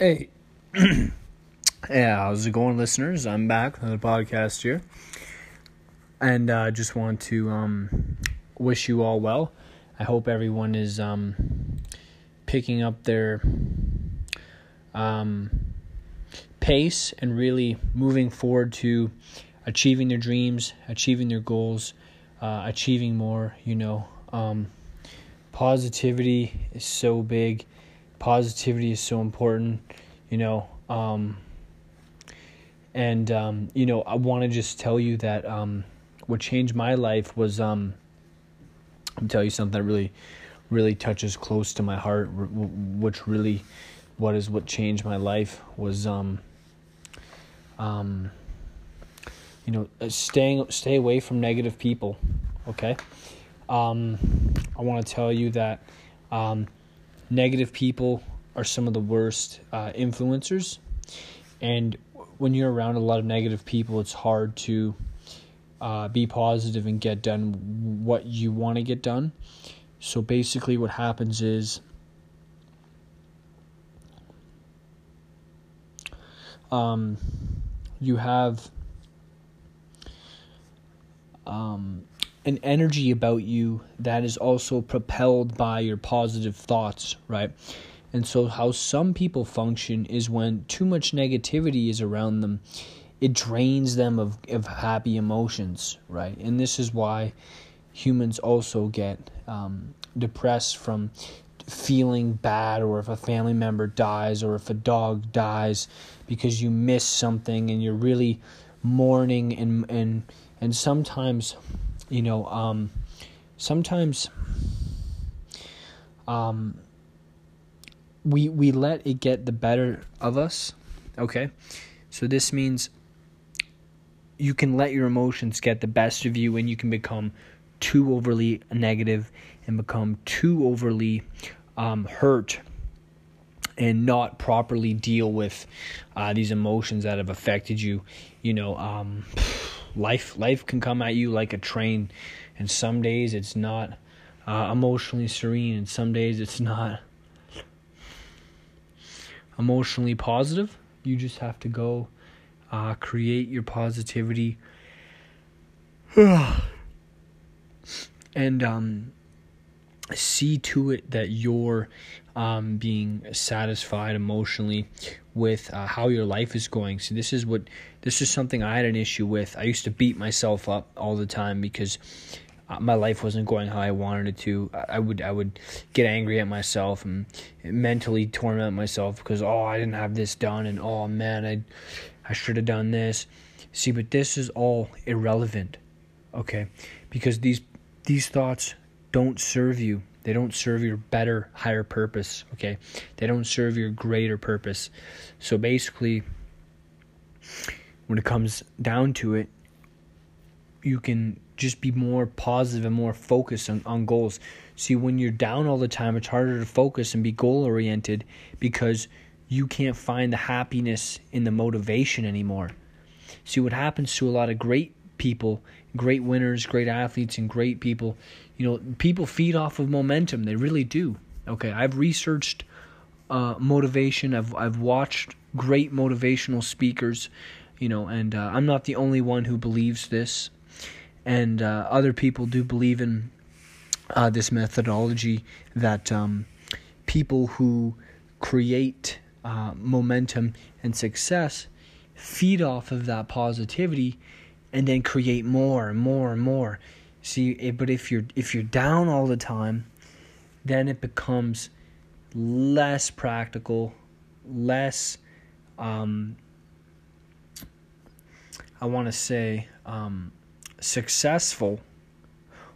Hey, yeah, how's it going, listeners? I'm back on the podcast here, and I uh, just want to um, wish you all well. I hope everyone is um, picking up their um, pace and really moving forward to achieving their dreams, achieving their goals, uh, achieving more. You know, um, positivity is so big positivity is so important, you know. Um, and um, you know, I want to just tell you that um, what changed my life was um, I'm tell you something that really, really touches close to my heart. Which really, what is what changed my life was um, um, you know, uh, staying stay away from negative people. Okay, um, I want to tell you that um, negative people are some of the worst uh, influencers. And when you're around a lot of negative people, it's hard to uh, be positive and get done what you want to get done. So basically, what happens is um, you have um, an energy about you that is also propelled by your positive thoughts, right? And so, how some people function is when too much negativity is around them, it drains them of, of happy emotions, right? And this is why humans also get um, depressed from feeling bad or if a family member dies or if a dog dies because you miss something and you're really mourning and and and sometimes you know, um, sometimes um, we we let it get the better of us. Okay, so this means you can let your emotions get the best of you, and you can become too overly negative and become too overly um, hurt and not properly deal with uh, these emotions that have affected you. You know, um, life life can come at you like a train, and some days it's not uh, emotionally serene, and some days it's not emotionally positive. You just have to go uh, create your positivity. and um, see to it that you're um, being satisfied emotionally with uh, how your life is going. So this is what this is something I had an issue with. I used to beat myself up all the time because uh, my life wasn't going how I wanted it to. I would I would get angry at myself and mentally torment myself because oh I didn't have this done and oh man I I should have done this. See, but this is all irrelevant. Okay? Because these these thoughts don't serve you. They don't serve your better, higher purpose, okay? They don't serve your greater purpose. So basically, when it comes down to it, you can just be more positive and more focused on, on goals. See, when you're down all the time, it's harder to focus and be goal oriented because you can't find the happiness in the motivation anymore. See, what happens to a lot of great people, great winners, great athletes, and great people. You know, people feed off of momentum. They really do. Okay, I've researched uh, motivation. I've I've watched great motivational speakers. You know, and uh, I'm not the only one who believes this, and uh, other people do believe in uh, this methodology that um, people who create uh, momentum and success feed off of that positivity and then create more and more and more. See, but if you're if you're down all the time, then it becomes less practical, less. Um, I want to say um, successful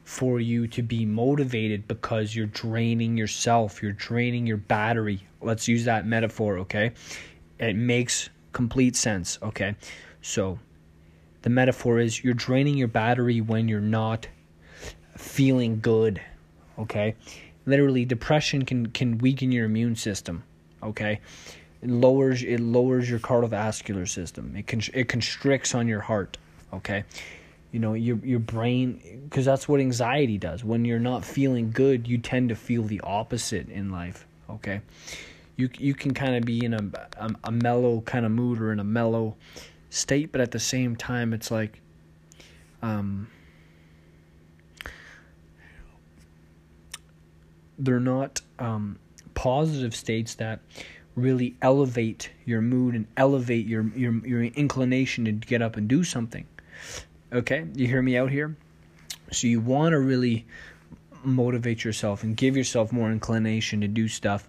for you to be motivated because you're draining yourself, you're draining your battery. Let's use that metaphor, okay? It makes complete sense, okay? So the metaphor is you're draining your battery when you're not feeling good okay literally depression can can weaken your immune system okay it lowers it lowers your cardiovascular system. It can it constricts on your heart okay? You know your your brain because that's what anxiety does. When you're not feeling good you tend to feel the opposite in life okay? You you can kind of be in a, a a mellow kind of mood or in a mellow state, but at the same time, it's like, um, they're not um, positive states that really elevate your mood and elevate your your your inclination to get up and do something. Okay, you hear me out here? So you want to really motivate yourself and give yourself more inclination to do stuff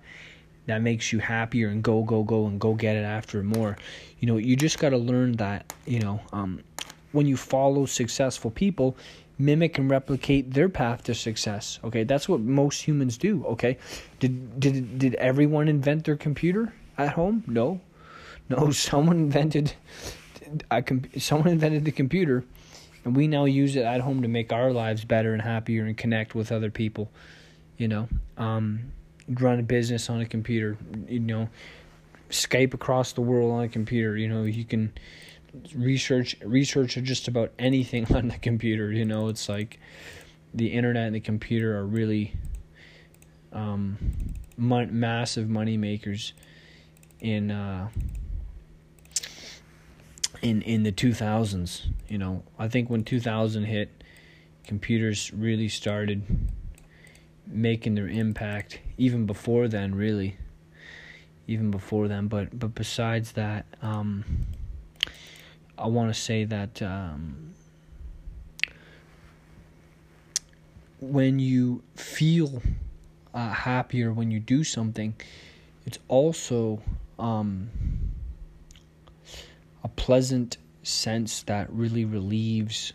that makes you happier and go go go and go get it after more you know you just got to learn that you know um, when you follow successful people mimic and replicate their path to success okay? That's what most humans do okay? Did did did everyone invent their computer at home? No. No someone invented I someone invented the computer and we now use it at home to make our lives better and happier and connect with other people you know? Um, run a business on a computer you know? Skype across the world on a computer you know? You can research research just about anything on the computer you know? It's like the internet and the computer are really um, mon- massive money makers in uh, in in the 2000s you know? I think when 2000 hit computers really started making their impact even before then really. Even before then but but besides that um, i want to say that um, when you feel uh, happier when you do something it's also um, a pleasant sense that really relieves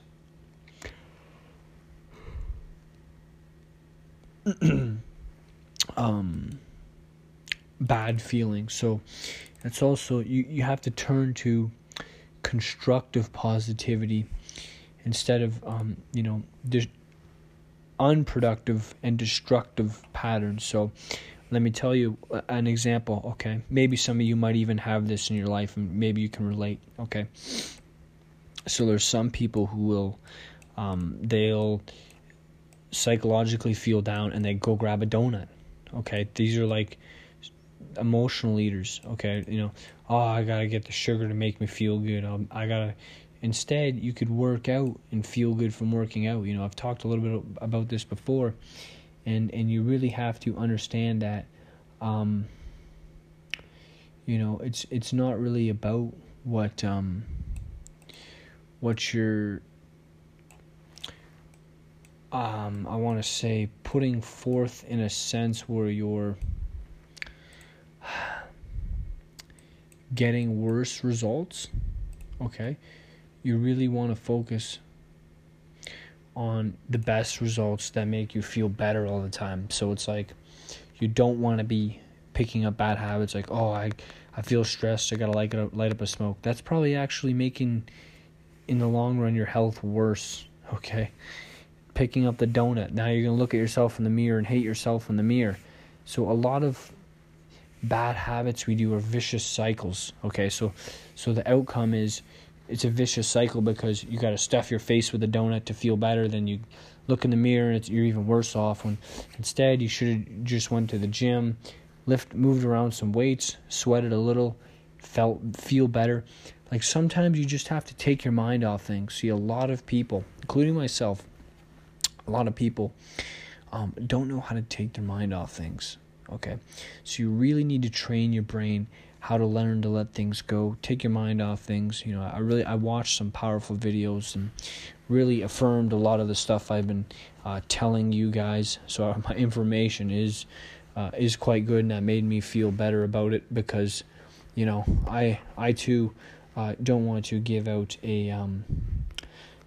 um, bad feelings. So it's also you, you have to turn to constructive positivity instead of um, you know dis- unproductive and destructive patterns. So let me tell you an example, okay? Maybe some of you might even have this in your life and maybe you can relate, okay? So there's some people who will um, they'll psychologically feel down and they go grab a donut. Okay? These are like emotional eaters, okay? You know, oh, I got to get the sugar to make me feel good. Um, I got to instead you could work out and feel good from working out. You know, I've talked a little bit about this before and and you really have to understand that um, you know it's it's not really about what um, what you're um, I want to say putting forth in a sense where you're getting worse results okay you really want to focus on the best results that make you feel better all the time. So it's like you don't want to be picking up bad habits like, oh, I I feel stressed, I got to light up light up a smoke. That's probably actually making in the long run your health worse, okay? Picking up the donut. Now you're going to look at yourself in the mirror and hate yourself in the mirror. So a lot of bad habits we do are vicious cycles, okay? So so the outcome is it's a vicious cycle because you got to stuff your face with a donut to feel better. Then you look in the mirror and you're even worse off. When instead you should have just went to the gym, lift, moved around some weights, sweated a little, felt feel better. Like sometimes you just have to take your mind off things. See, a lot of people, including myself, a lot of people um, don't know how to take their mind off things. Okay, so you really need to train your brain how to learn to let things go, take your mind off things. You know, I really I watched some powerful videos and really affirmed a lot of the stuff I've been uh, telling you guys. So my information is uh, is quite good, and that made me feel better about it because, you know, I I too uh, don't want to give out a um,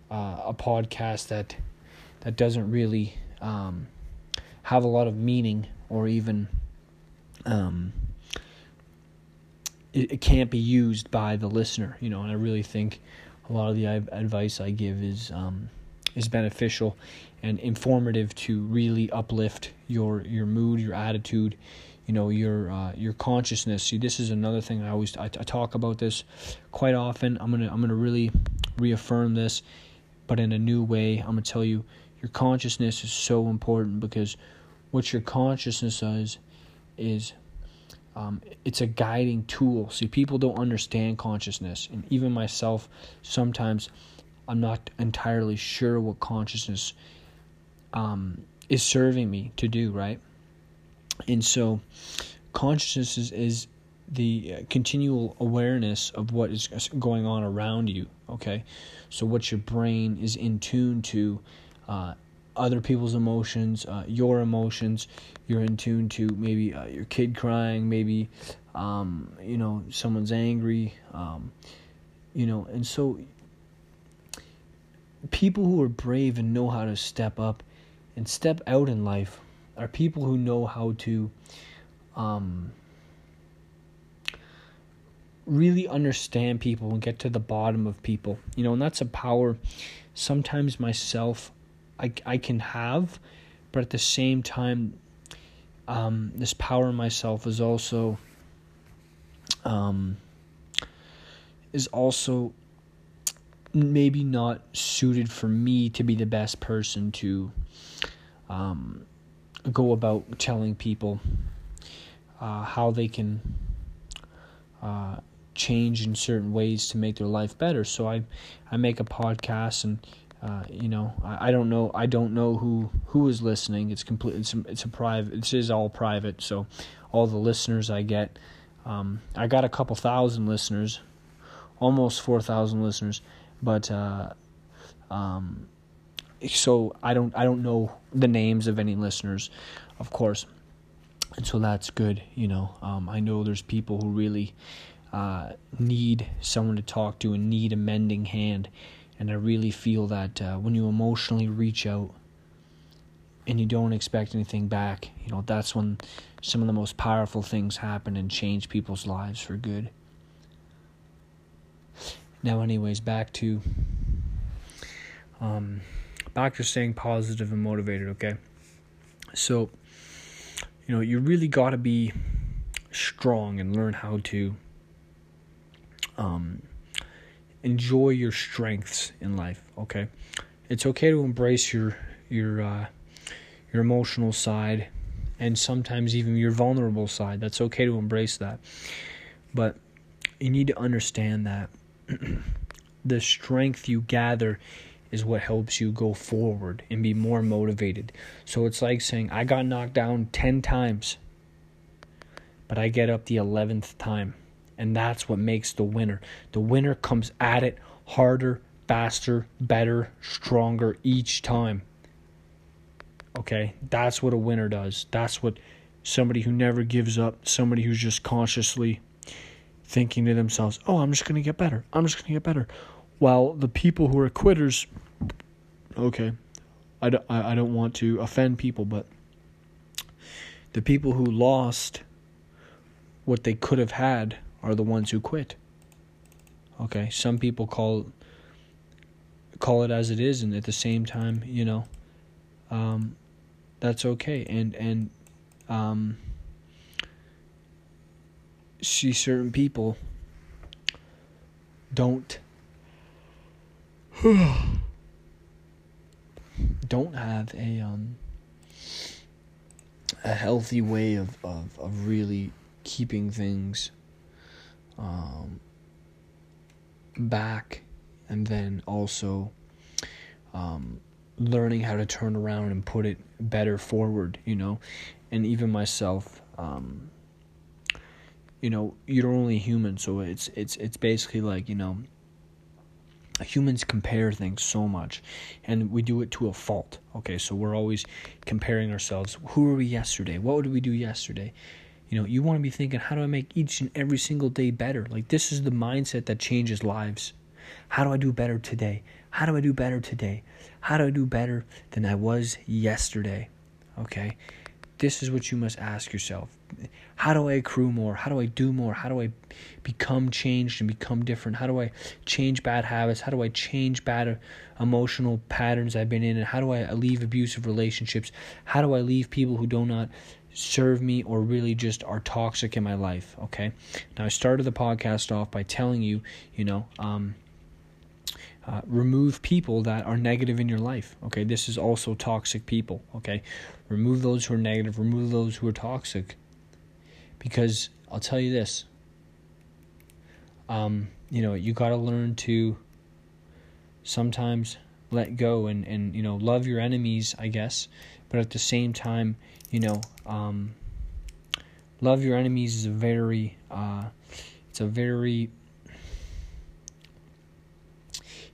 uh, a podcast that that doesn't really um, have a lot of meaning or even um, it, it can't be used by the listener, you know. And I really think a lot of the advice I give is um, is beneficial and informative to really uplift your your mood, your attitude, you know, your uh, your consciousness. See, this is another thing I always I, I talk about this quite often. I'm gonna I'm gonna really reaffirm this, but in a new way. I'm gonna tell you your consciousness is so important because what your consciousness does is um, it's a guiding tool. See, people don't understand consciousness, and even myself, sometimes I'm not entirely sure what consciousness um, is serving me to do, right? And so, consciousness is, is the uh, continual awareness of what is going on around you, okay? So, what your brain is in tune to. Uh, other people's emotions, uh, your emotions. You're in tune to maybe uh, your kid crying, maybe um, you know someone's angry, um, you know, and so people who are brave and know how to step up and step out in life are people who know how to um, really understand people and get to the bottom of people. You know, and that's a power sometimes myself I, I can have, but at the same time, um, this power in myself is also um, is also maybe not suited for me to be the best person to um, go about telling people uh, how they can uh, change in certain ways to make their life better. So I I make a podcast and uh, you know, I, I, don't know. I don't know who who is listening. It's complete. It's a, it's a private. This is all private. So, all the listeners I get, um, I got a couple thousand listeners, almost four thousand listeners, but uh, um, so I don't I don't know the names of any listeners, of course, and so that's good. You know, um, I know there's people who really uh, need someone to talk to and need a mending hand and I really feel that uh, when you emotionally reach out and you don't expect anything back, you know, that's when some of the most powerful things happen and change people's lives for good. Now, anyways, back to um, back to staying positive and motivated. Okay, so you know you really got to be strong and learn how to um, enjoy your strengths in life. Okay, it's okay to embrace your your uh, your emotional side, and sometimes even your vulnerable side. That's okay to embrace that, but you need to understand that the strength you gather is what helps you go forward and be more motivated. So it's like saying, I got knocked down 10 times, but I get up the 11th time. And that's what makes the winner. The winner comes at it harder, faster, better, stronger each time. Okay? That's what a winner does. That's what somebody who never gives up, somebody who's just consciously thinking to themselves, oh, I'm just going to get better. I'm just going to get better. While the people who are quitters, okay, I don't, I don't want to offend people, but the people who lost what they could have had are the ones who quit. Okay, some people call call it as it is, and at the same time, you know, um, that's okay. And and um, see certain people don't don't have a um a healthy way of, of, of really keeping things um, back and then also um, learning how to turn around and put it better forward, you know, and even myself, um, you know, you're only human, so it's it's it's basically like you know, humans compare things so much, and we do it to a fault. Okay, so we're always comparing ourselves. Who were we yesterday? What did we do yesterday? You know, you want to be thinking, how do I make each and every single day better? Like, this is the mindset that changes lives. How do I do better today? How do I do better today? How do I do better than I was yesterday? Okay? This is what you must ask yourself. How do I accrue more? How do I do more? How do I become changed and become different? How do I change bad habits? How do I change bad emotional patterns I've been in? And how do I leave abusive relationships? How do I leave people who do not serve me or really just are toxic in my life. Okay. Now, I started the podcast off by telling you, you know, um, uh, remove people that are negative in your life. Okay. This is also toxic people. Okay. Remove those who are negative, remove those who are toxic. because I'll tell you this. Um, you know, you got to learn to sometimes let go and, and you know love your enemies i guess but at the same time you know um, love your enemies is a very uh, it's a very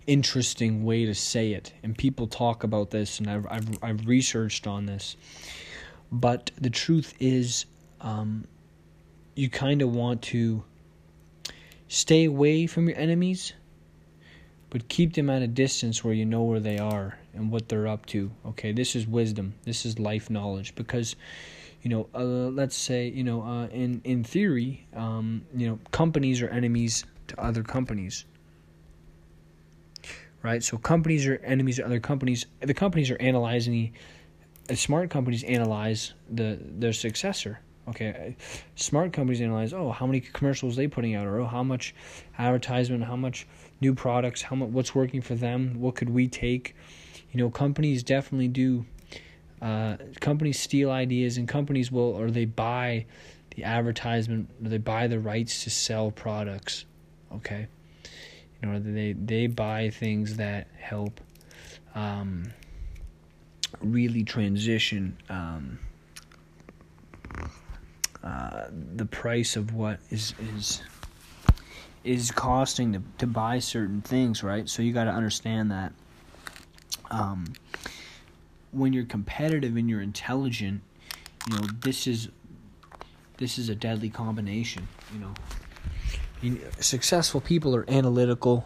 interesting way to say it. And people talk about this and i've i've, I've researched on this. But the truth is um, you kind of want to stay away from your enemies but keep them at a distance where you know where they are and what they're up to. Okay, this is wisdom. This is life knowledge because you know, uh, let's say, you know, uh, in in theory, um, you know, companies are enemies to other companies. Right? So companies are enemies to other companies. The companies are analyzing the smart companies analyze the their successor Okay, smart companies analyze. Oh, how many commercials they putting out, or oh, how much advertisement, how much new products, how much what's working for them, what could we take? You know, companies definitely do. Uh, companies steal ideas, and companies will, or they buy the advertisement, or they buy the rights to sell products. Okay, you know, they they buy things that help um, really transition. Um, uh, the price of what is is is costing to to buy certain things, right? So you got to understand that um, when you're competitive and you're intelligent, you know this is this is a deadly combination. You know, you, successful people are analytical,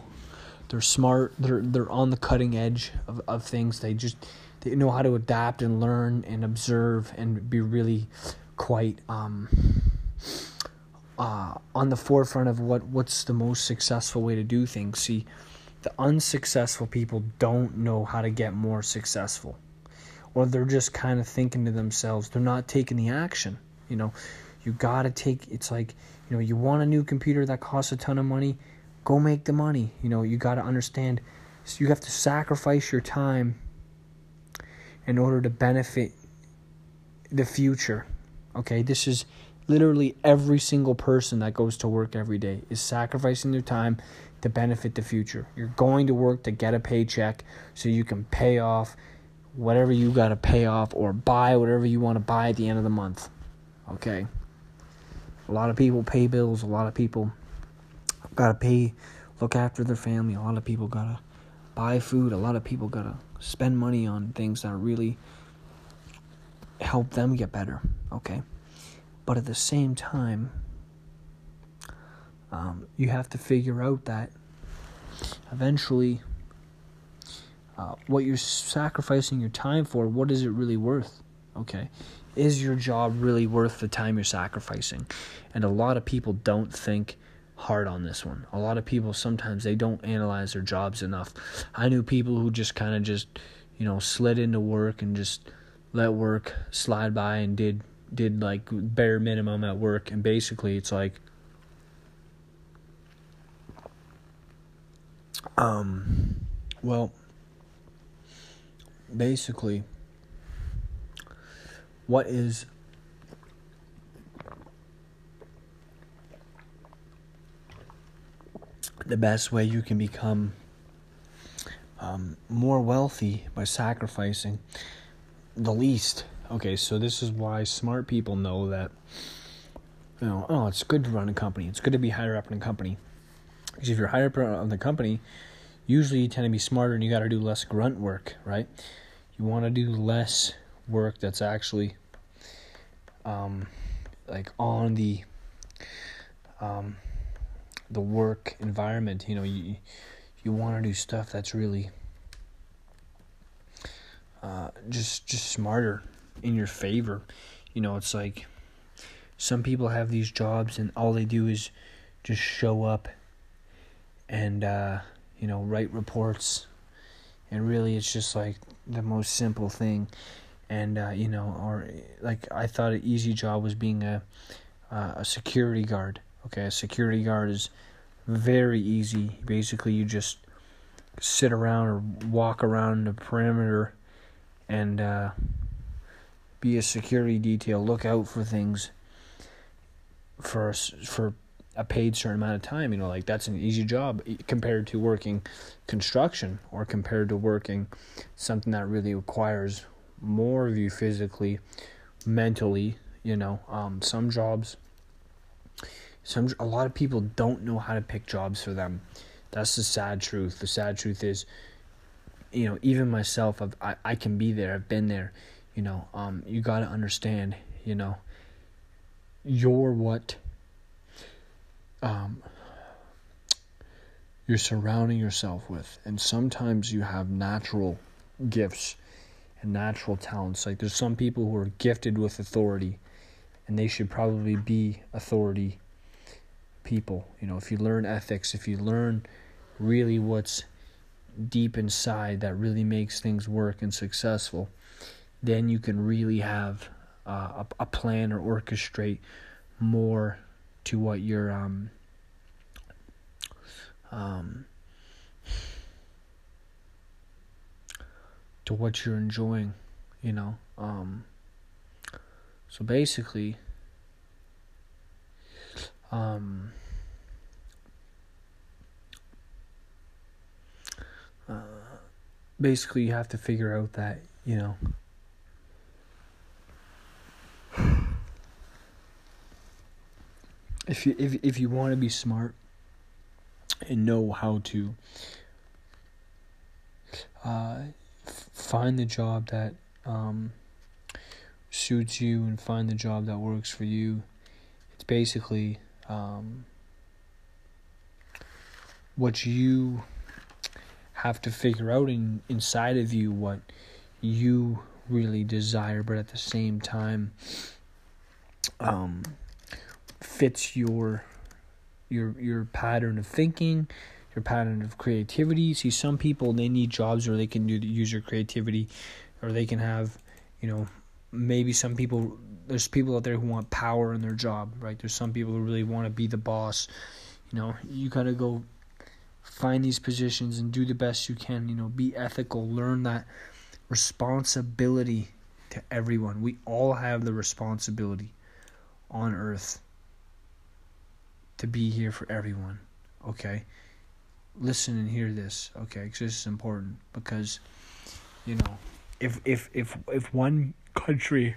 they're smart, they're they're on the cutting edge of, of things. They just they know how to adapt and learn and observe and be really quite um, uh, on the forefront of what what's the most successful way to do things. See, the unsuccessful people don't know how to get more successful, or they're just kind of thinking to themselves. They're not taking the action. You know, you gotta take. It's like you know, you want a new computer that costs a ton of money. Go make the money. You know, you gotta understand. So you have to sacrifice your time in order to benefit the future Okay, this is literally every single person that goes to work every day is sacrificing their time to benefit the future. You're going to work to get a paycheck so you can pay off whatever you got to pay off or buy whatever you want to buy at the end of the month. Okay? A lot of people pay bills, a lot of people got to pay look after their family, a lot of people got to buy food, a lot of people got to spend money on things that really help them get better, okay? But at the same time, um, you have to figure out that eventually uh, what you're sacrificing your time for, what is it really worth? Okay? Is your job really worth the time you're sacrificing? And a lot of people don't think hard on this one. A lot of people sometimes they don't analyze their jobs enough. I knew people who just kind of just, you know, slid into work and just let work slide by and did did like bare minimum at work and basically it's like um well basically what is the best way you can become um, more wealthy by sacrificing the least. Okay, so this is why smart people know that you know, oh, it's good to run a company. It's good to be higher up in a company. Because if you're higher up on the company, usually you tend to be smarter and you got to do less grunt work, right? You want to do less work that's actually um, like on the um, the work environment. You know, you you want to do stuff that's really uh, just just smarter in your favor. You know, it's like some people have these jobs and all they do is just show up and uh, you know write reports, and really it's just like the most simple thing. And uh, you know, or like I thought an easy job was being a a security guard. Okay, a security guard is very easy. Basically, you just sit around or walk around the perimeter and uh, be a security detail. Look out for things. for for a paid certain amount of time. You know, like that's an easy job compared to working construction or compared to working something that really requires more of you physically, mentally. You know, um, some jobs, some a lot of people don't know how to pick jobs for them. That's the sad truth. The sad truth is, you know, even myself, I've, I I can be there. I've been there. You know, um, you got to understand. You know, you're what um, you're surrounding yourself with. And sometimes you have natural gifts and natural talents. Like there's some people who are gifted with authority and they should probably be authority people. You know, if you learn ethics, if you learn really what's deep inside that really makes things work and successful, then you can really have uh, a, a plan or orchestrate more to what you're um, um, to what you're enjoying, you know. Um, so basically, um, uh, basically, you have to figure out that you know if you if if you want to be smart and know how to uh, find the job that um, suits you and find the job that works for you. It's basically um, what you have to figure out in inside of you what you really desire, but at the same time, um, fits your your your pattern of thinking, your pattern of creativity. See, some people they need jobs where they can do use your creativity, or they can have, you know, maybe some people. There's people out there who want power in their job, right? There's some people who really want to be the boss. You know, you gotta go find these positions and do the best you can. You know, be ethical. Learn that responsibility to everyone. We all have the responsibility on earth to be here for everyone. Okay? Listen and hear this, okay? Because this is important. Because, you know, if if if if one country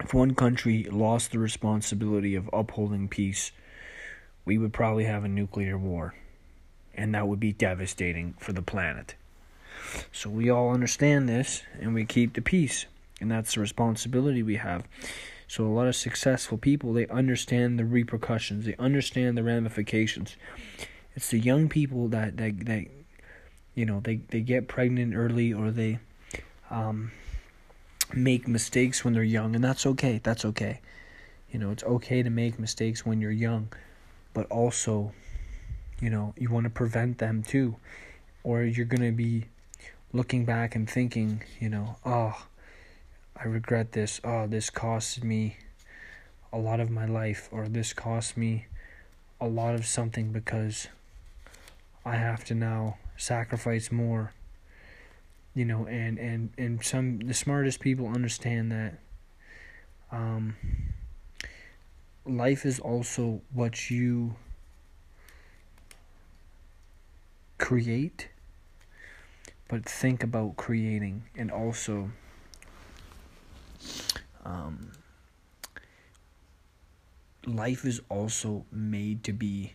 if one country lost the responsibility of upholding peace, we would probably have a nuclear war. And that would be devastating for the planet. So we all understand this and we keep the peace. And that's the responsibility we have. So a lot of successful people they understand the repercussions, they understand the ramifications. It's the young people that that that you know they they get pregnant early or they um, make mistakes when they're young, and that's okay. That's okay. You know, it's okay to make mistakes when you're young, but also, you know, you want to prevent them too, or you're gonna be looking back and thinking, you know, oh I regret this. Oh, this cost me a lot of my life, or this cost me a lot of something because I have to now sacrifice more. You know, and and and some the smartest people understand that. Um, life is also what you create, but think about creating and also um, life is also made to be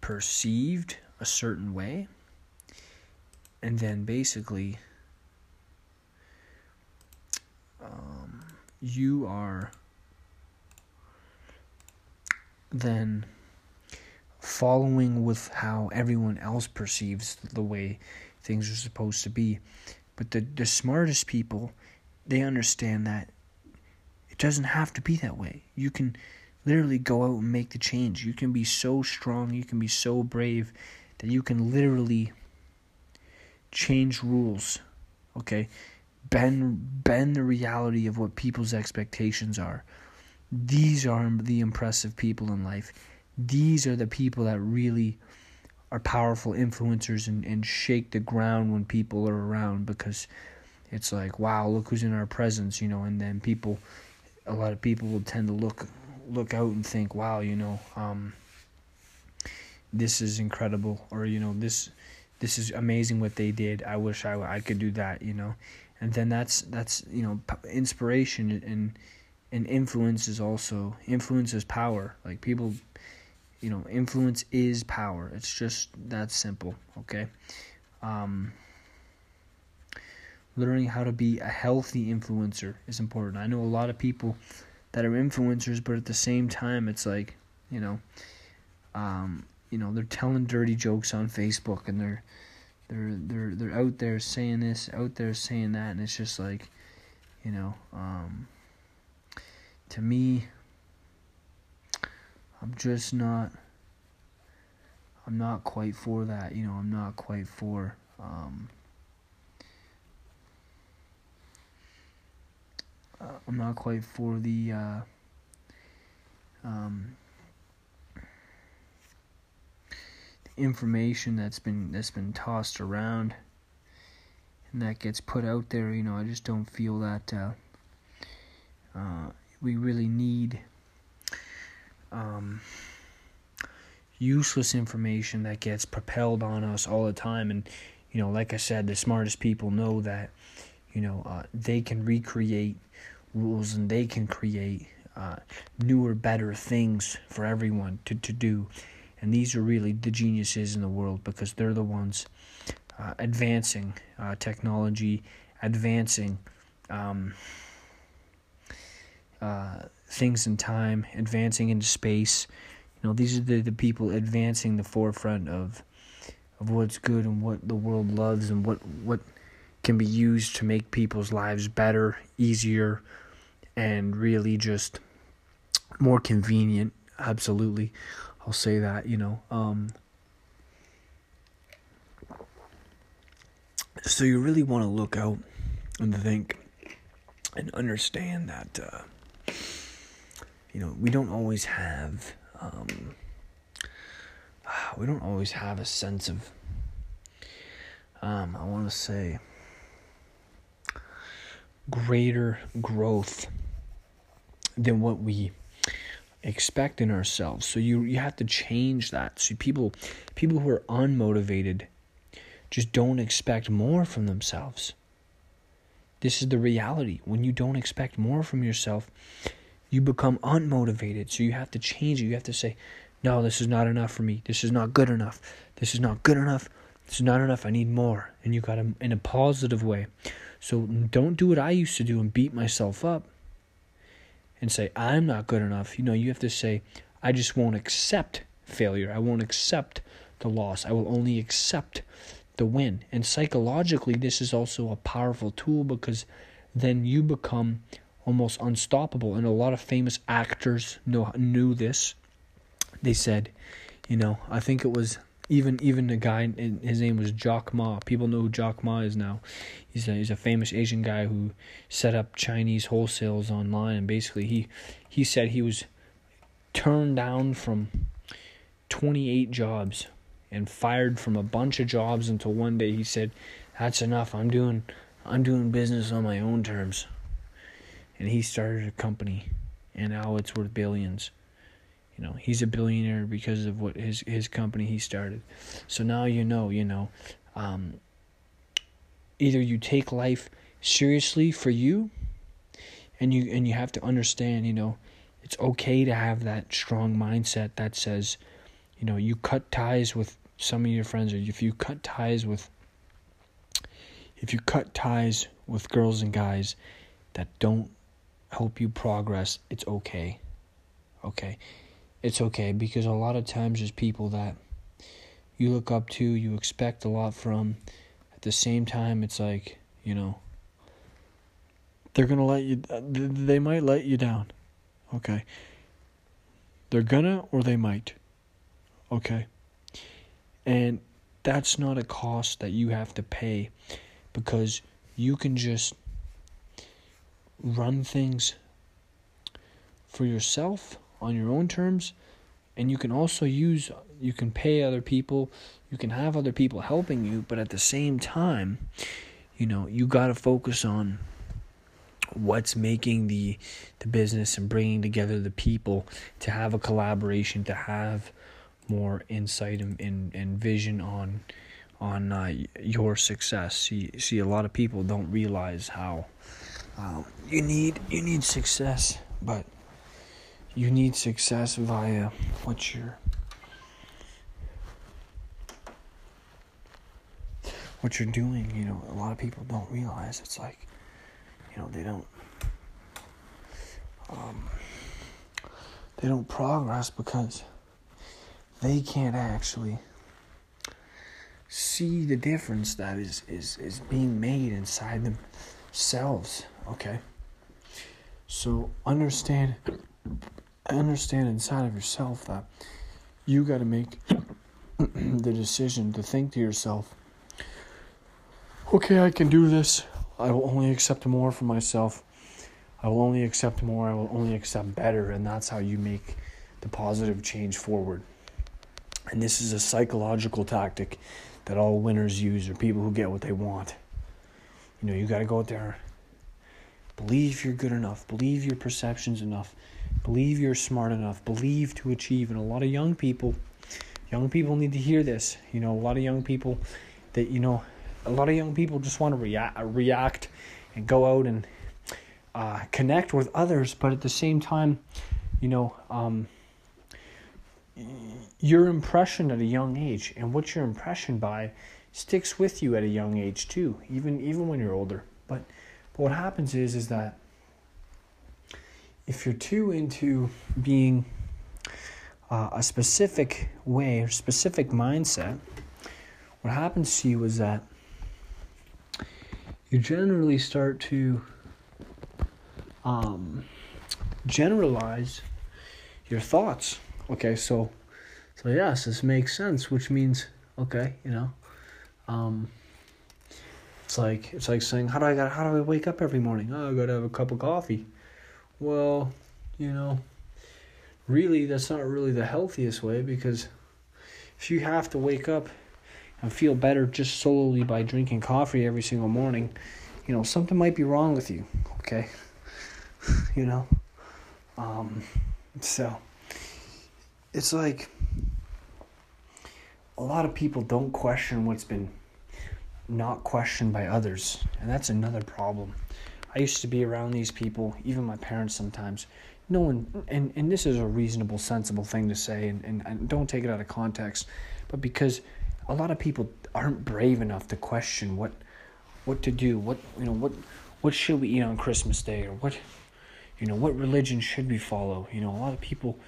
perceived a certain way. And then basically um, you are then following with how everyone else perceives the way things are supposed to be. But the, the smartest people they understand that it doesn't have to be that way. You can literally go out and make the change. You can be so strong, you can be so brave that you can literally change rules. Okay? Bend bend the reality of what people's expectations are. These are the impressive people in life. These are the people that really are powerful influencers and, and shake the ground when people are around because it's like wow look who's in our presence you know and then people a lot of people will tend to look look out and think wow you know um, this is incredible or you know this this is amazing what they did. I wish i, I could do that you know? And then that's that's you know inspiration and and influence is also influence is power. Like people you know influence is power. It's just that simple okay? Um, learning how to be a healthy influencer is important i know a lot of people that are influencers but at the same time it's like you know um, you know they're telling dirty jokes on facebook and they're they're they're they're out there saying this, out there saying that, and it's just like, you know, um, to me, I'm just not. I'm not quite for that. You know, I'm not quite for. Um, uh, I'm not quite for the. Uh, um, information that's been that's been tossed around and that gets put out there you know i just don't feel that uh, uh, we really need um, useless information that gets propelled on us all the time and you know like i said the smartest people know that you know uh, they can recreate rules and they can create uh, newer better things for everyone to, to do and these are really the geniuses in the world because they're the ones uh, advancing uh, technology, advancing um, uh, things in time, advancing into space. You know, these are the, the people advancing the forefront of of what's good and what the world loves and what what can be used to make people's lives better, easier, and really just more convenient. Absolutely. I'll say that, you know. Um, so you really want to look out and think and understand that, uh, you know, we don't always have, um, we don't always have a sense of, um, I want to say, greater growth than what we expect in ourselves. So you you have to change that. So people people who are unmotivated just don't expect more from themselves. This is the reality. When you don't expect more from yourself, you become unmotivated. So you have to change it. You have to say, "No, this is not enough for me. This is not good enough. This is not good enough. This is not enough. I need more." And you got to in a positive way. So don't do what I used to do and beat myself up and say, I'm not good enough. You know, you have to say, I just won't accept failure. I won't accept the loss. I will only accept the win. And psychologically, this is also a powerful tool because then you become almost unstoppable. And a lot of famous actors know, knew this. They said, you know, I think it was even even the guy his name was Jack Ma. People know who Jack Ma is now. He's a, he's a famous Asian guy who set up Chinese wholesales online and basically he he said he was turned down from 28 jobs and fired from a bunch of jobs until one day he said that's enough. I'm doing I'm doing business on my own terms. And he started a company and now it's worth billions. You know, he's a billionaire because of what his his company he started. So now you know, you know, um, either you take life seriously for you, and you and you have to understand, you know, it's okay to have that strong mindset that says, you know, you cut ties with some of your friends, or if you cut ties with if you cut ties with girls and guys that don't help you progress, it's okay. Okay it's okay because a lot of times there's people that you look up to, you expect a lot from. At the same time, it's like, you know, they're going to let you, uh, they might let you down. Okay. They're gonna or they might. Okay. And that's not a cost that you have to pay because you can just run things for yourself on your own terms and you can also use you can pay other people you can have other people helping you but at the same time you know, you got to focus on what's making the the business and bringing together the people to have a collaboration to have more insight and, and, and vision on on uh, your success. See see a lot of people don't realize how um, you need you need success but you need success via what you're what you're doing. You know a lot of people don't realize it's like you know they don't um, they don't progress because they can't actually see the difference that is is is being made inside themselves okay? So understand understand inside of yourself that you got to make the decision to think to yourself okay i can do this I will only accept more for myself. I will only accept more. I will only accept better. And that's how you make the positive change forward. And this is a psychological tactic that all winners use or people who get what they want. You know, you got to go out there, believe you're good enough, believe your perception's enough, believe you're smart enough, believe to achieve. And a lot of young people, young people need to hear this. You know, a lot of young people that, you know, a lot of young people just want to react, react and go out and uh, connect with others, but at the same time, you know, um, your impression at a young age and what you're impressioned by sticks with you at a young age too, even even when you're older. But, but what happens is is that if you're too into being uh, a specific way or specific mindset, what happens to you is that you generally start to um, generalize your thoughts. Okay, so so yes, this makes sense, which means okay, you know, um, it's like it's like saying how do I got how do I wake up every morning? Oh, I got to have a cup of coffee. Well, you know, really that's not really the healthiest way because if you have to wake up and feel better just solely by drinking coffee every single morning, you know, something might be wrong with you, okay? you know? Um, so, it's like a lot of people don't question what's been not questioned by others, and that's another problem. I used to be around these people, even my parents sometimes. No one, and, and this is a reasonable, sensible thing to say, and, and, and don't take it out of context, but because a lot of people aren't brave enough to question what what to do what you know what what should we eat on christmas day or what you know what religion should we follow you know a lot of people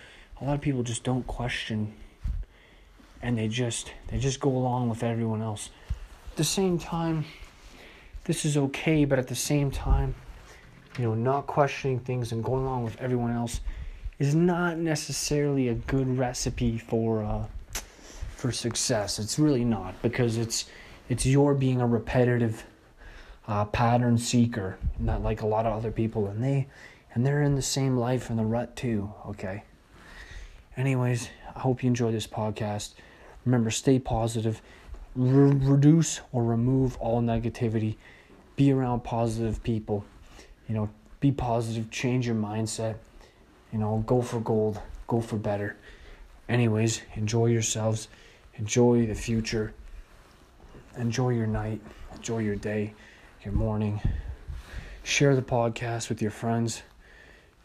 a lot of people just don't question and they just they just go along with everyone else at the same time this is okay but at the same time you know not questioning things and going along with everyone else is not necessarily a good recipe for uh, for success. It's really not because it's it's your being a repetitive uh, pattern seeker, not like a lot of other people, and they and they're in the same life in the rut too. Okay. Anyways, I hope you enjoy this podcast. Remember, stay positive, Re- reduce or remove all negativity, be around positive people. You know, be positive, change your mindset. You know, go for gold, go for better. Anyways, enjoy yourselves. Enjoy the future. Enjoy your night. Enjoy your day, your morning. Share the podcast with your friends,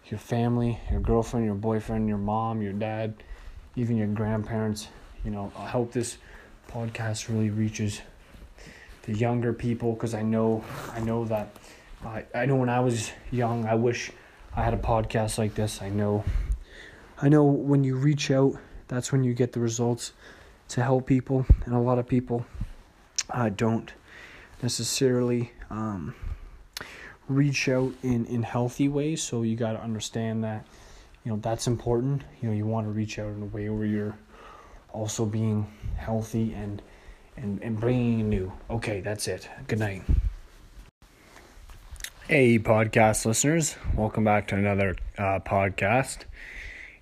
your family, your girlfriend, your boyfriend, your mom, your dad, even your grandparents. You know, I hope this podcast really reaches the younger people because I know I know that I I know when I was young I wish I had a podcast like this. I know I know when you reach out that's when you get the results to help people, and a lot of people uh, don't necessarily um, reach out in, in healthy ways. So you got to understand that, you know, that's important. You know, you want to reach out in a way where you're also being healthy and and and bringing new. Okay, that's it. Good night. Hey, podcast listeners, welcome back to another uh, podcast,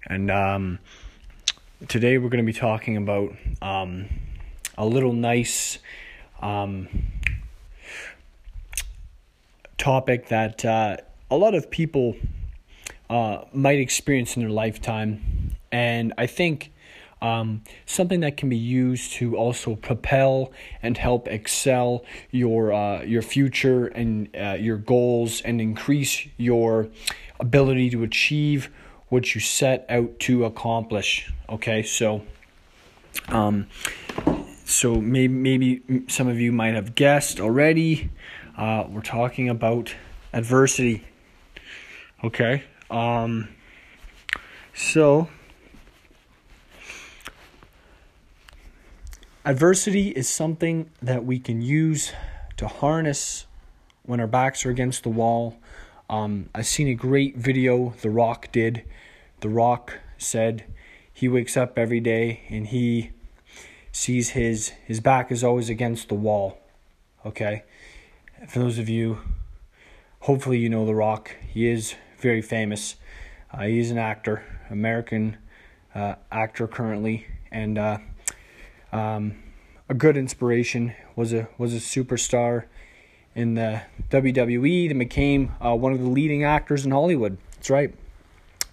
and um today we're going to be talking about um, a little nice um, topic that uh, a lot of people uh, might experience in their lifetime, and I think um, something that can be used to also propel and help excel your uh, your future and uh, your goals and increase your ability to achieve what you set out to accomplish. Okay, so um, so maybe maybe some of you might have guessed already. Uh, we're talking about adversity. Okay, um, so Adversity is something that we can use to harness when our backs are against the wall. Um, I've seen a great video The Rock did. The Rock said he wakes up every day and he sees his his back is always against the wall. Okay, for those of you, hopefully you know The Rock. He is very famous. Uh, he's an actor, American uh, actor currently, and uh, um, a good inspiration. was a was a superstar in the WWE. That became uh, one of the leading actors in Hollywood. That's right,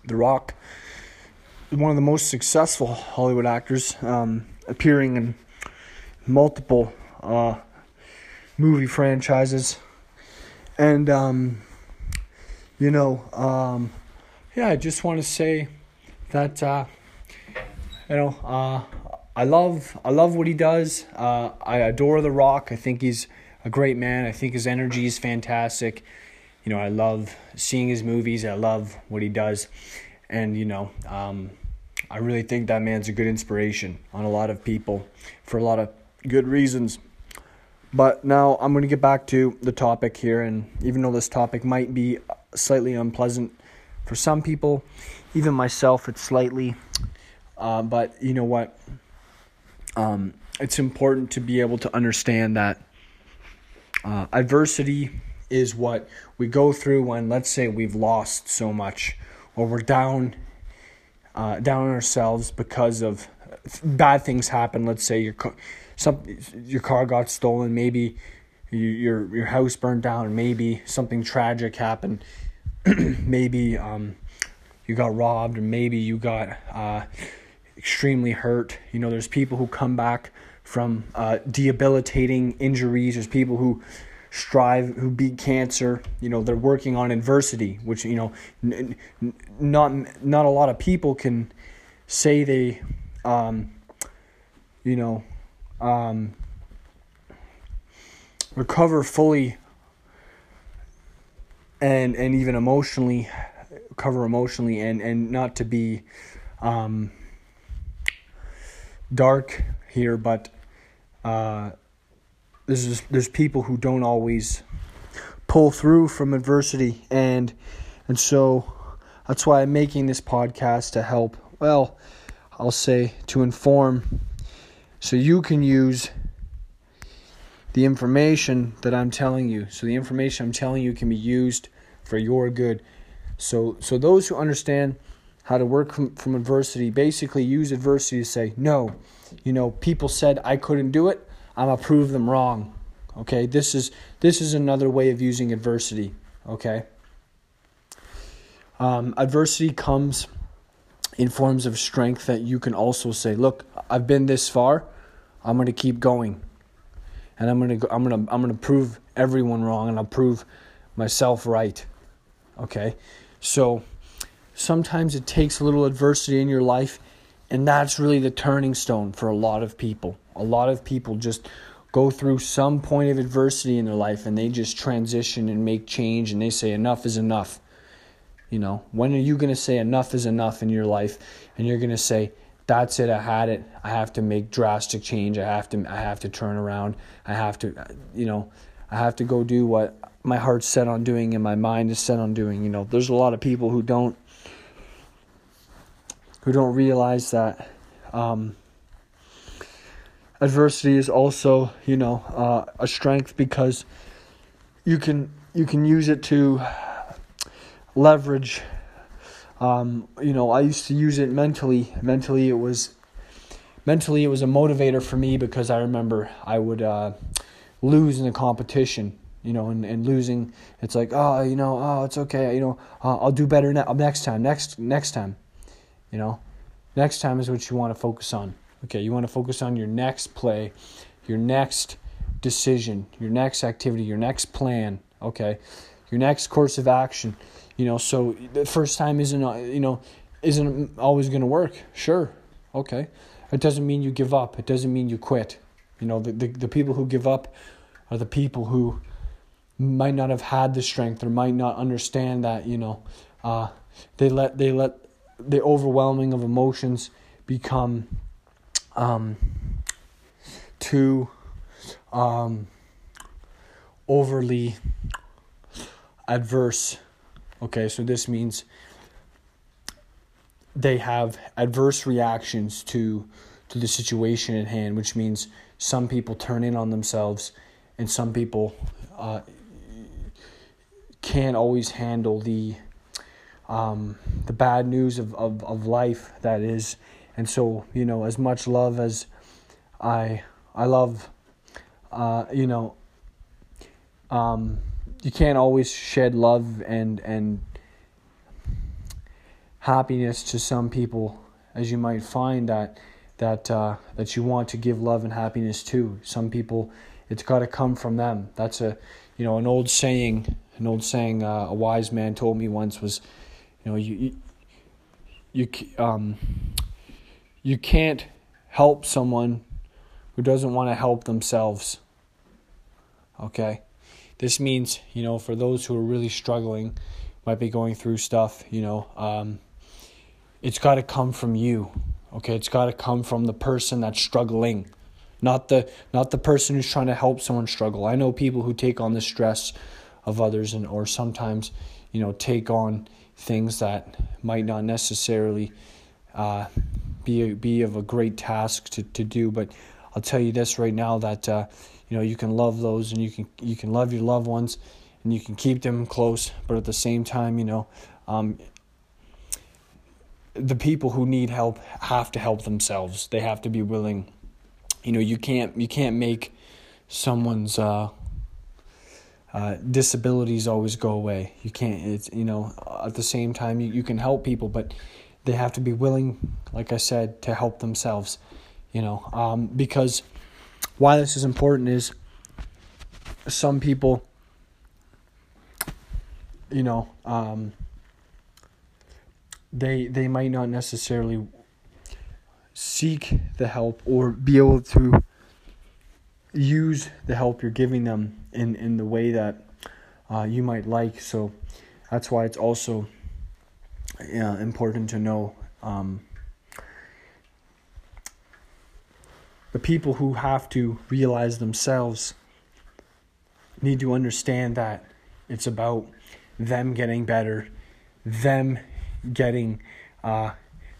The Rock, one of the most successful Hollywood actors, um, appearing in multiple uh, movie franchises, and um, you know, um, yeah, I just want to say that uh, you know uh, I love I love what he does. Uh, I adore The Rock. I think he's a great man. I think his energy is fantastic. You know, I love seeing his movies. I love what he does, and you know, um, I really think that man's a good inspiration on a lot of people for a lot of good reasons. But now I'm going to get back to the topic here, and even though this topic might be slightly unpleasant for some people, even myself, it's slightly. Uh, but you know what? Um, it's important to be able to understand that uh, adversity is what we go through when, let's say, we've lost so much or we're down, uh, down on ourselves because of bad things happen. Let's say your car, some your car got stolen, maybe your your house burned down, maybe something tragic happened, maybe um, you got robbed, or maybe you got uh, extremely hurt. You know, there's people who come back from uh, debilitating injuries. There's people who strive, who beat cancer. You know, they're working on adversity, which you know, n- n- not not a lot of people can say they, um, you know, um, recover fully and and even emotionally cover emotionally and and not to be um, dark here, but uh, there's there's people who don't always pull through from adversity, and and so that's why I'm making this podcast to help. Well, I'll say to inform, so you can use the information that I'm telling you. So the information I'm telling you can be used for your good. So so those who understand how to work from, from adversity. Basically, use adversity to say, no, you know, people said I couldn't do it. I'm gonna prove them wrong. Okay, this is this is another way of using adversity. Okay, um, adversity comes in forms of strength that you can also say, look, I've been this far. I'm gonna keep going, and I'm gonna I'm gonna I'm gonna prove everyone wrong, and I'll prove myself right. Okay, so sometimes it takes a little adversity in your life, and that's really the turning stone for a lot of people. A lot of people just go through some point of adversity in their life and they just transition and make change and they say, enough is enough. You know, when are you going to say enough is enough in your life and you're going to say, that's it, I had it. I have to make drastic change. I have to I have to turn around. I have to you know, I have to go do what my heart's set on doing and my mind is set on doing. You know, there's a lot of people who don't who don't realize that um, adversity is also, you know, uh, a strength because you can you can use it to leverage. Um, you know, I used to use it mentally. Mentally, it was mentally it was a motivator for me because I remember I would uh, lose in a competition. you know, and, and losing. It's like, oh, you know, oh, it's okay, you know, uh, I'll do better ne- next time, next next time, you know, next time is what you want to focus on. Okay, you want to focus on your next play, your next decision, your next activity, your next plan. Okay, your next course of action. You know, so the first time isn't you know isn't always going to work. Sure, okay, it doesn't mean you give up. It doesn't mean you quit. You know, the, the, the people who give up are the people who might not have had the strength or might not understand that, you know, uh, they let they let the overwhelming of emotions become um, too um, overly adverse. Okay, so this means they have adverse reactions to to the situation at hand, which means some people turn in on themselves, and some people uh, can't always handle the um, the bad news of, of, of life that is. And so, you know, as much love as I I love, uh, you know, um, you can't always shed love and and happiness to some people, as you might find that that uh, that you want to give love and happiness to. Some people, it's got to come from them. That's a, you know, an old saying. An old saying uh, a wise man told me once was, you know, you you, you um you can't help someone who doesn't want to help themselves. Okay, this means you know for those who are really struggling, might be going through stuff. You know, um, it's got to come from you Okay, it's got to come from the person that's struggling, not the not the person who's trying to help someone struggle. I know people who take on the stress of others and or sometimes, you know, take on things that might not necessarily uh, be be of a great task to, to do. But I'll tell you this right now that uh, you know you can love those and you can you can love your loved ones and you can keep them close. But at the same time, you know, um, the people who need help have to help themselves. They have to be willing. You know, you can't you can't make someone's uh, uh, disabilities always go away. You can't. It's you know at the same time you, you can help people, but they have to be willing, like I said, to help themselves. You know, um, because why this is important is some people, you know. Um, they they might not necessarily seek the help or be able to use the help you're giving them in in the way that uh, you might like. So that's why it's also yeah, important to know um, the people who have to realize themselves need to understand that it's about them getting better, them getting uh,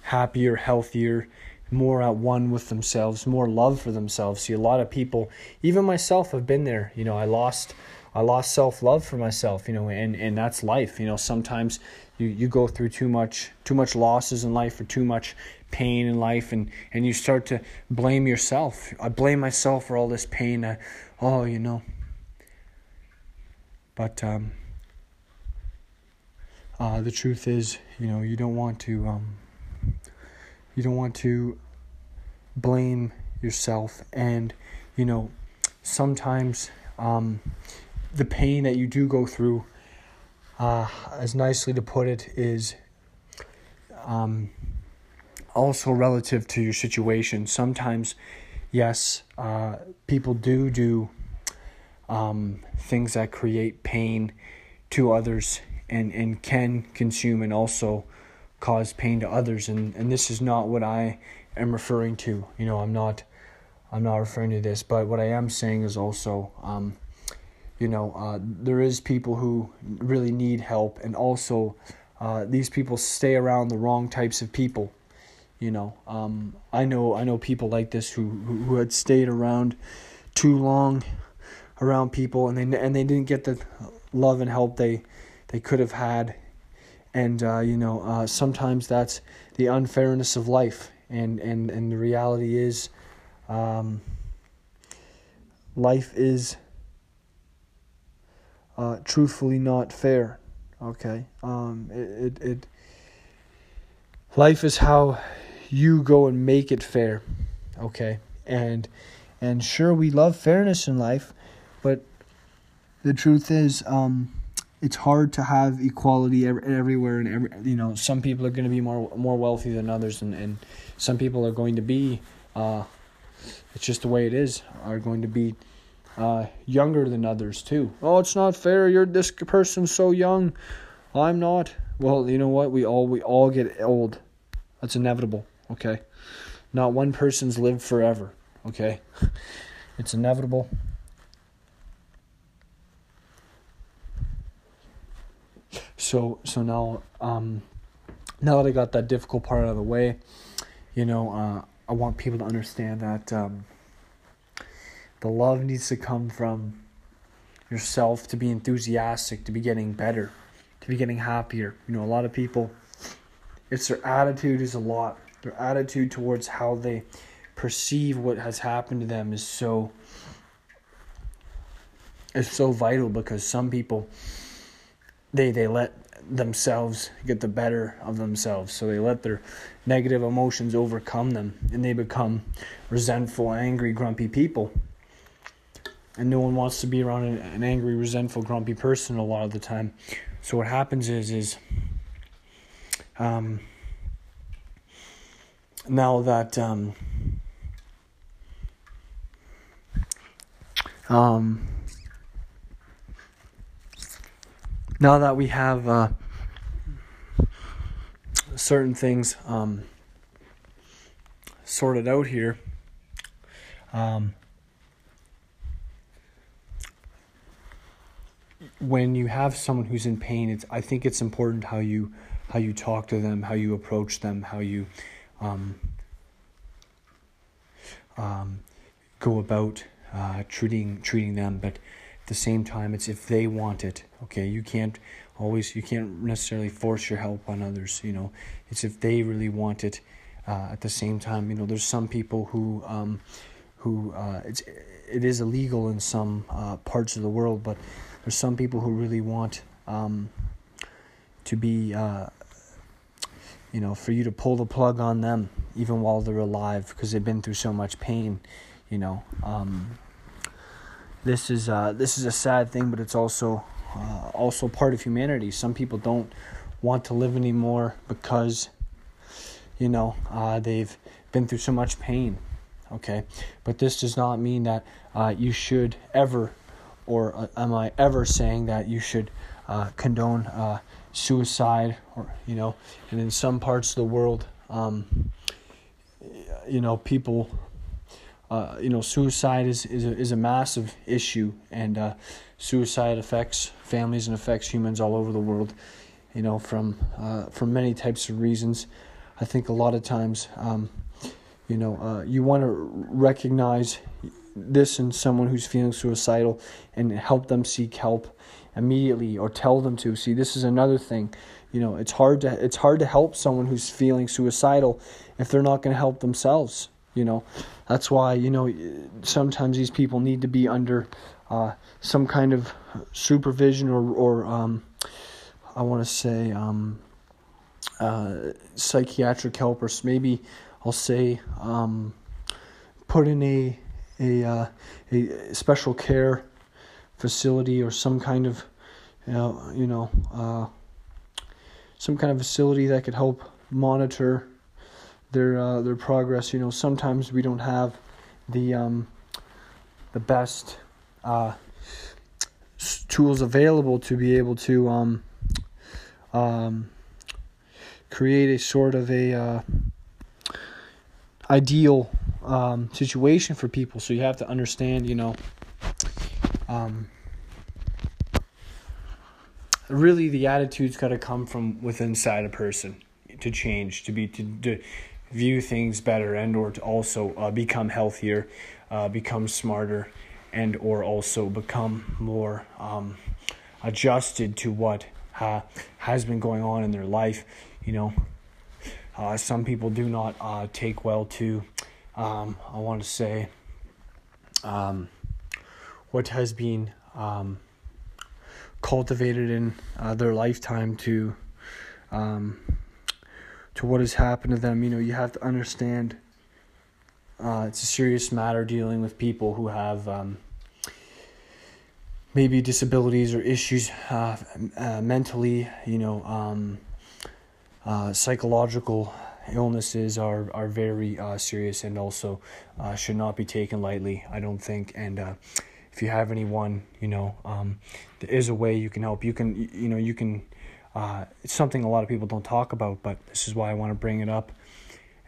happier, healthier, more at one with themselves, more love for themselves. See, a lot of people, even myself, have been there. You know, I lost, I lost self love for myself. You know, and and that's life. You know, sometimes you you go through too much, too much losses in life, or too much pain in life, and and you start to blame yourself. I blame myself for all this pain. I, oh, you know. But um, uh, the truth is, you know, you don't want to, um, you don't want to blame yourself, and you know, sometimes um, the pain that you do go through, uh, as nicely to put it, is um, also relative to your situation. Sometimes, yes, uh, people do do um, things that create pain to others and, and can consume and also cause pain to others and, and this is not what I am referring to. You know, I'm not I'm not referring to this, but what I am saying is also um, you know, uh, there is people who really need help and also uh, these people stay around the wrong types of people. You know, um, I know I know people like this who, who, who had stayed around too long around people and they and they didn't get the love and help they they could have had. And, uh, you know, uh, sometimes that's the unfairness of life. And, and, and the reality is, um, life is uh, truthfully not fair. Okay, um, it, it it life is how you go and make it fair. Okay, and and sure we love fairness in life, but the truth is, um, it's hard to have equality everywhere and every you know some people are going to be more more wealthy than others and, and some people are going to be uh, it's just the way it is are going to be uh, younger than others too. Oh it's not fair you're this person's so young. I'm not. Well you know what? We all we all get old. That's inevitable okay? Not one person's lived forever okay? It's inevitable So so now um, now that I got that difficult part out of the way, you know, uh, I want people to understand that um, the love needs to come from yourself to be enthusiastic, to be getting better, to be getting happier. You know, a lot of people, it's their attitude is a lot. Their attitude towards how they perceive what has happened to them is so is so vital because some people they they let themselves get the better of themselves. So they let their negative emotions overcome them and they become resentful angry grumpy people. And no one wants to be around an, an angry resentful grumpy person a lot of the time. So what happens is is um, now that um, um, now that we have uh, certain things um, sorted out here, um, when you have someone who's in pain, it's I think it's important how you how you talk to them, how you approach them, how you um, um go about uh, treating treating them, but at the same time it's if they want it okay you can't always you can't necessarily force your help on others you know. It's if they really want it uh, at the same time you know there's some people who um, who uh, it's it is illegal in some uh, parts of the world but there's some people who really want um, to be uh, you know for you to pull the plug on them even while they're alive because they've been through so much pain you know. Um, this is uh, this is a sad thing, but it's also uh, also part of humanity. Some people don't want to live anymore because you know uh, they've been through so much pain. Okay, but this does not mean that uh, you should ever, or uh, am I ever saying that you should uh, condone suicide, or you know, and in some parts of the world, um, you know, people uh, you know, suicide is is a, is a massive issue, and uh, suicide affects families and affects humans all over the world. You know, from uh, from many types of reasons. I think a lot of times, um, you know, uh, you want to recognize this in someone who's feeling suicidal and help them seek help immediately, or tell them to. See, this is another thing. You know, it's hard to it's hard to help someone who's feeling suicidal if they're not going to help themselves you know, that's why you know sometimes these people need to be under uh, some kind of supervision or or um, I want to say um, uh, psychiatric help or maybe I'll say um, put in a a uh, a special care facility or some kind of you know you know uh, some kind of facility that could help monitor their uh, their progress. You know, sometimes we don't have the um, the best uh, tools available to be able to um, um, create a sort of a uh, ideal um, situation for people. So you have to understand, you know. Um, really, the attitude's got to come from within inside a person to change, to be to, to view things better and or to also uh, become healthier uh, become smarter and or also become more um, adjusted to what uh, has been going on in their life you know. Uh, some people do not uh, take well to um, i want to say um, what has been um, cultivated in uh, their lifetime to um, to what has happened to them. You know, you have to understand uh, it's a serious matter dealing with people who have um, maybe disabilities or issues uh, uh, mentally. You know, um, uh, psychological illnesses are are very uh, serious and also uh, should not be taken lightly. I don't think and if you have anyone, you know, um, there is a way you can help. You can, you know, you can. Uh, it's something a lot of people don't talk about, but this is why I want to bring it up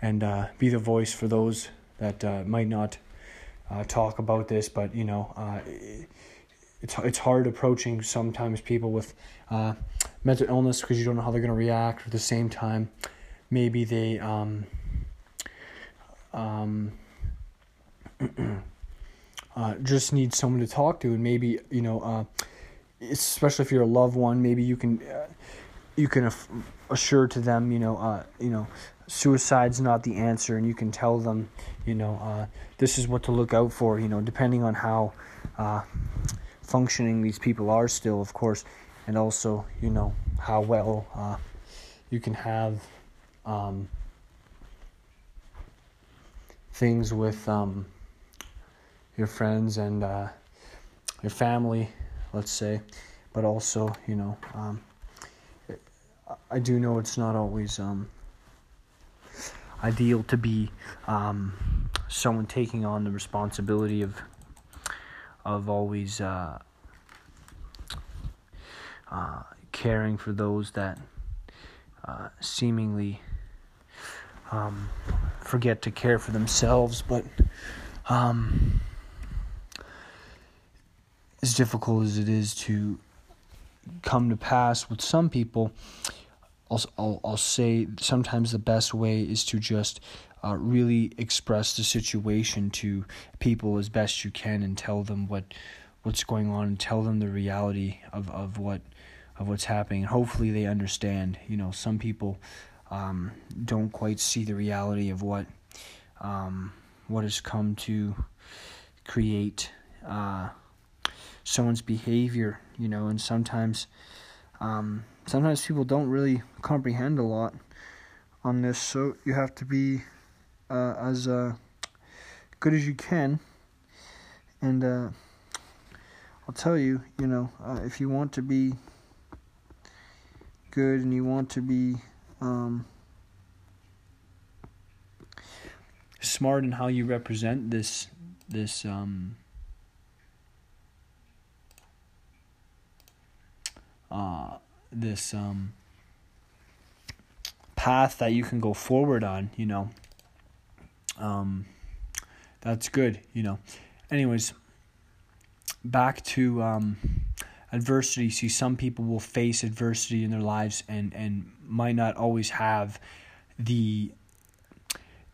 and uh, be the voice for those that uh, might not uh, talk about this. But you know, uh, it's it's hard approaching sometimes people with uh, mental illness because you don't know how they're going to react. At the same time, maybe they um, um, just need someone to talk to, and maybe you know, especially if you're a loved one, maybe you can uh, you can assure to them, you know, uh, you know, suicide's not the answer, and you can tell them, you know, uh, this is what to look out for, you know, depending on how uh, functioning these people are still, of course, and also, you know, how well uh, you can have um, things with. Um, your friends and uh, your family, let's say, but also, you know, um, I do know it's not always um, ideal to be um, someone taking on the responsibility of of always uh, uh, caring for those that uh, seemingly um, forget to care for themselves, but um, as difficult as it is to come to pass with some people, I'll, I'll, I'll say sometimes the best way is to just uh, really express the situation to people as best you can and tell them what what's going on and tell them the reality of, of what of what's happening. And hopefully they understand. You know, some people um, don't quite see the reality of what um, what has come to create. Uh, someone's behavior, you know, and sometimes um, sometimes people don't really comprehend a lot on this, so you have to be uh, as uh, good as you can. And uh, I'll tell you, you know, uh, if you want to be good and you want to be um, smart in how you represent this this um, uh, this um, path that you can go forward on, you know, um, that's good, you know. Anyways, back to um, adversity. See, some people will face adversity in their lives and and might not always have the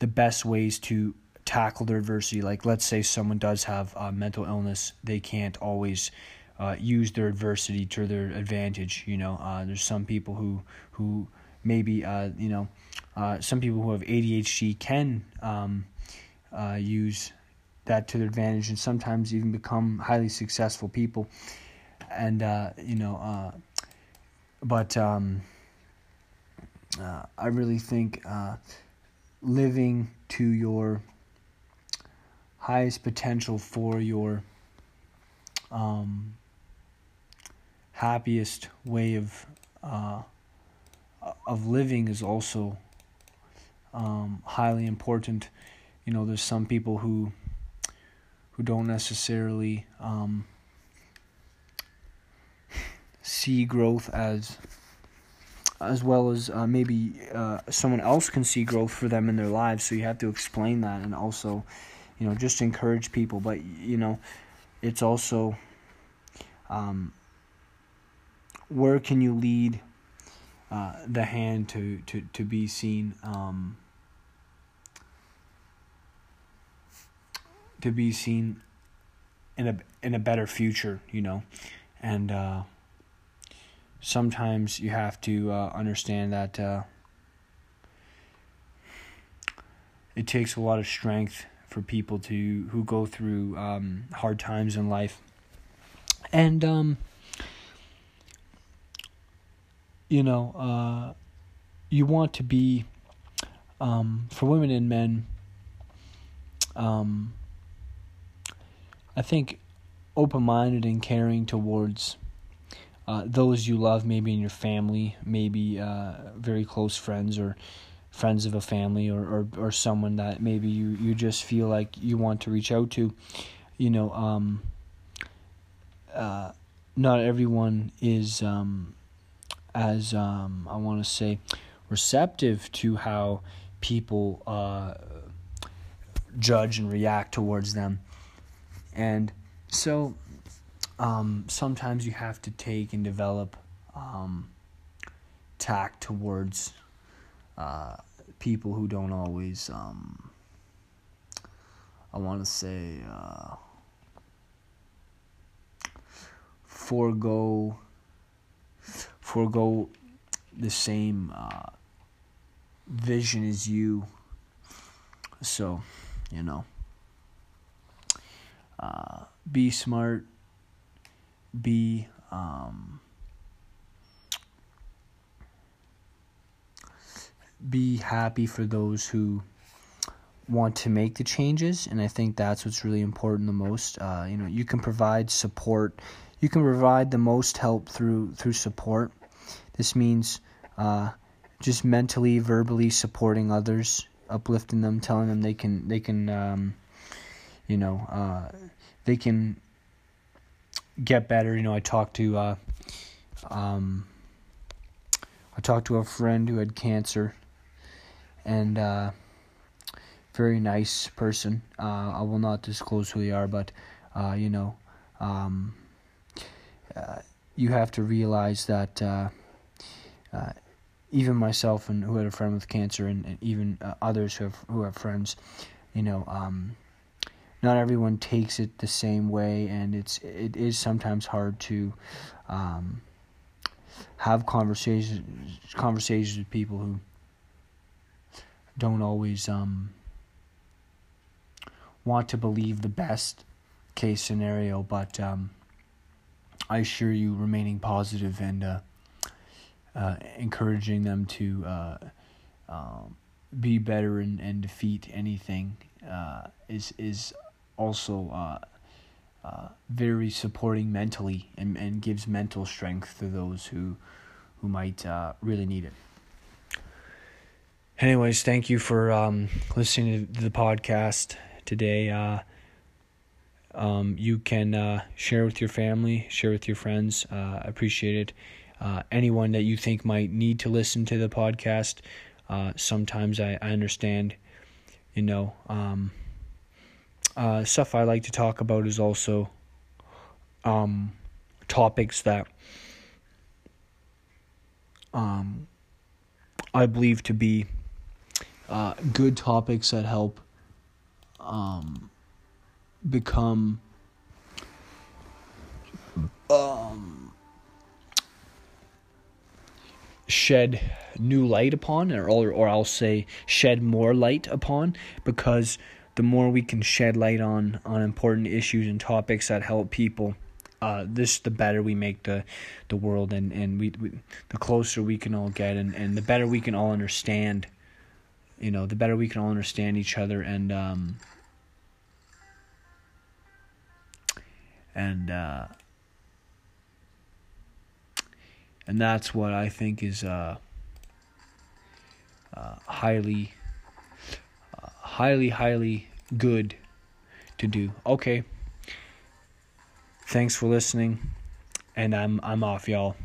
the best ways to tackle their adversity. Like, let's say someone does have a mental illness, they can't always uh, use their adversity to their advantage. You know, uh, there's some people who who maybe uh, you know uh, some people who have ADHD can um, uh, use that to their advantage and sometimes even become highly successful people. And uh, you know, but um, I really think living to your highest potential for your um, happiest way of uh, of living is also um, highly important. You know, there's some people who who don't necessarily um, see growth as as well as uh, maybe uh, someone else can see growth for them in their lives. So you have to explain that and also, you know, just encourage people. But you know, it's also um, where can you lead uh, the hand to, to, to be seen um, to be seen in a in a better future, you know, and uh, sometimes you have to uh, understand that uh, it takes a lot of strength for people to who go through um, hard times in life, and um, you know, uh, you want to be um, for women and men. Um, I think open minded and caring towards uh, those you love, maybe in your family, maybe uh, very close friends or friends of a family or, or, or someone that maybe you, you just feel like you want to reach out to. You know, um, uh, not everyone is um, as um, I want to say receptive to how people uh, judge and react towards them, and so um, sometimes you have to take and develop um, tact towards uh, people who don't always. Um, I want to say. Uh, forego forego the same uh, vision as you. So, you know, uh, be smart, be um, be happy for those who want to make the changes and i think that's what's really important the most uh, you know you can provide support you can provide the most help through through support. This means uh, just mentally, verbally supporting others, uplifting them, telling them they can they can um, you know uh, they can get better. You know, I talked to uh, um, I talked to a friend who had cancer, and uh, very nice person. Uh, I will not disclose who they are, but uh, you know. Um, uh, you have to realize that uh, uh, even myself and who had a friend with cancer and, and even uh, others who have who have friends, you know, um, not everyone takes it the same way, and it's it is sometimes hard to um, have conversations conversations with people who don't always um, want to believe the best case scenario, but um, I assure you, remaining positive and uh, uh, encouraging them to uh, um, be better and, and defeat anything uh, is is also uh, uh, very supporting mentally and, and gives mental strength to those who who might really need it. Anyways, thank you for um, listening to the podcast today. Um, you can uh, share with your family, share with your friends. Uh, appreciate it. Uh, anyone that you think might need to listen to the podcast. Uh, sometimes I, I understand, you know. Um, uh, stuff I like to talk about is also um, topics that um, I believe to be uh, good topics that help um, become um, shed new light upon or, or I'll say shed more light upon because the more we can shed light on on important issues and topics that help people uh, this the better we make the the world and and we, we the closer we can all get and and the better we can all understand you know the better we can all understand each other and um and uh, and that's what I think is uh, uh, highly, uh, highly, highly good to do. Okay. Thanks for listening, and I'm I'm off, y'all.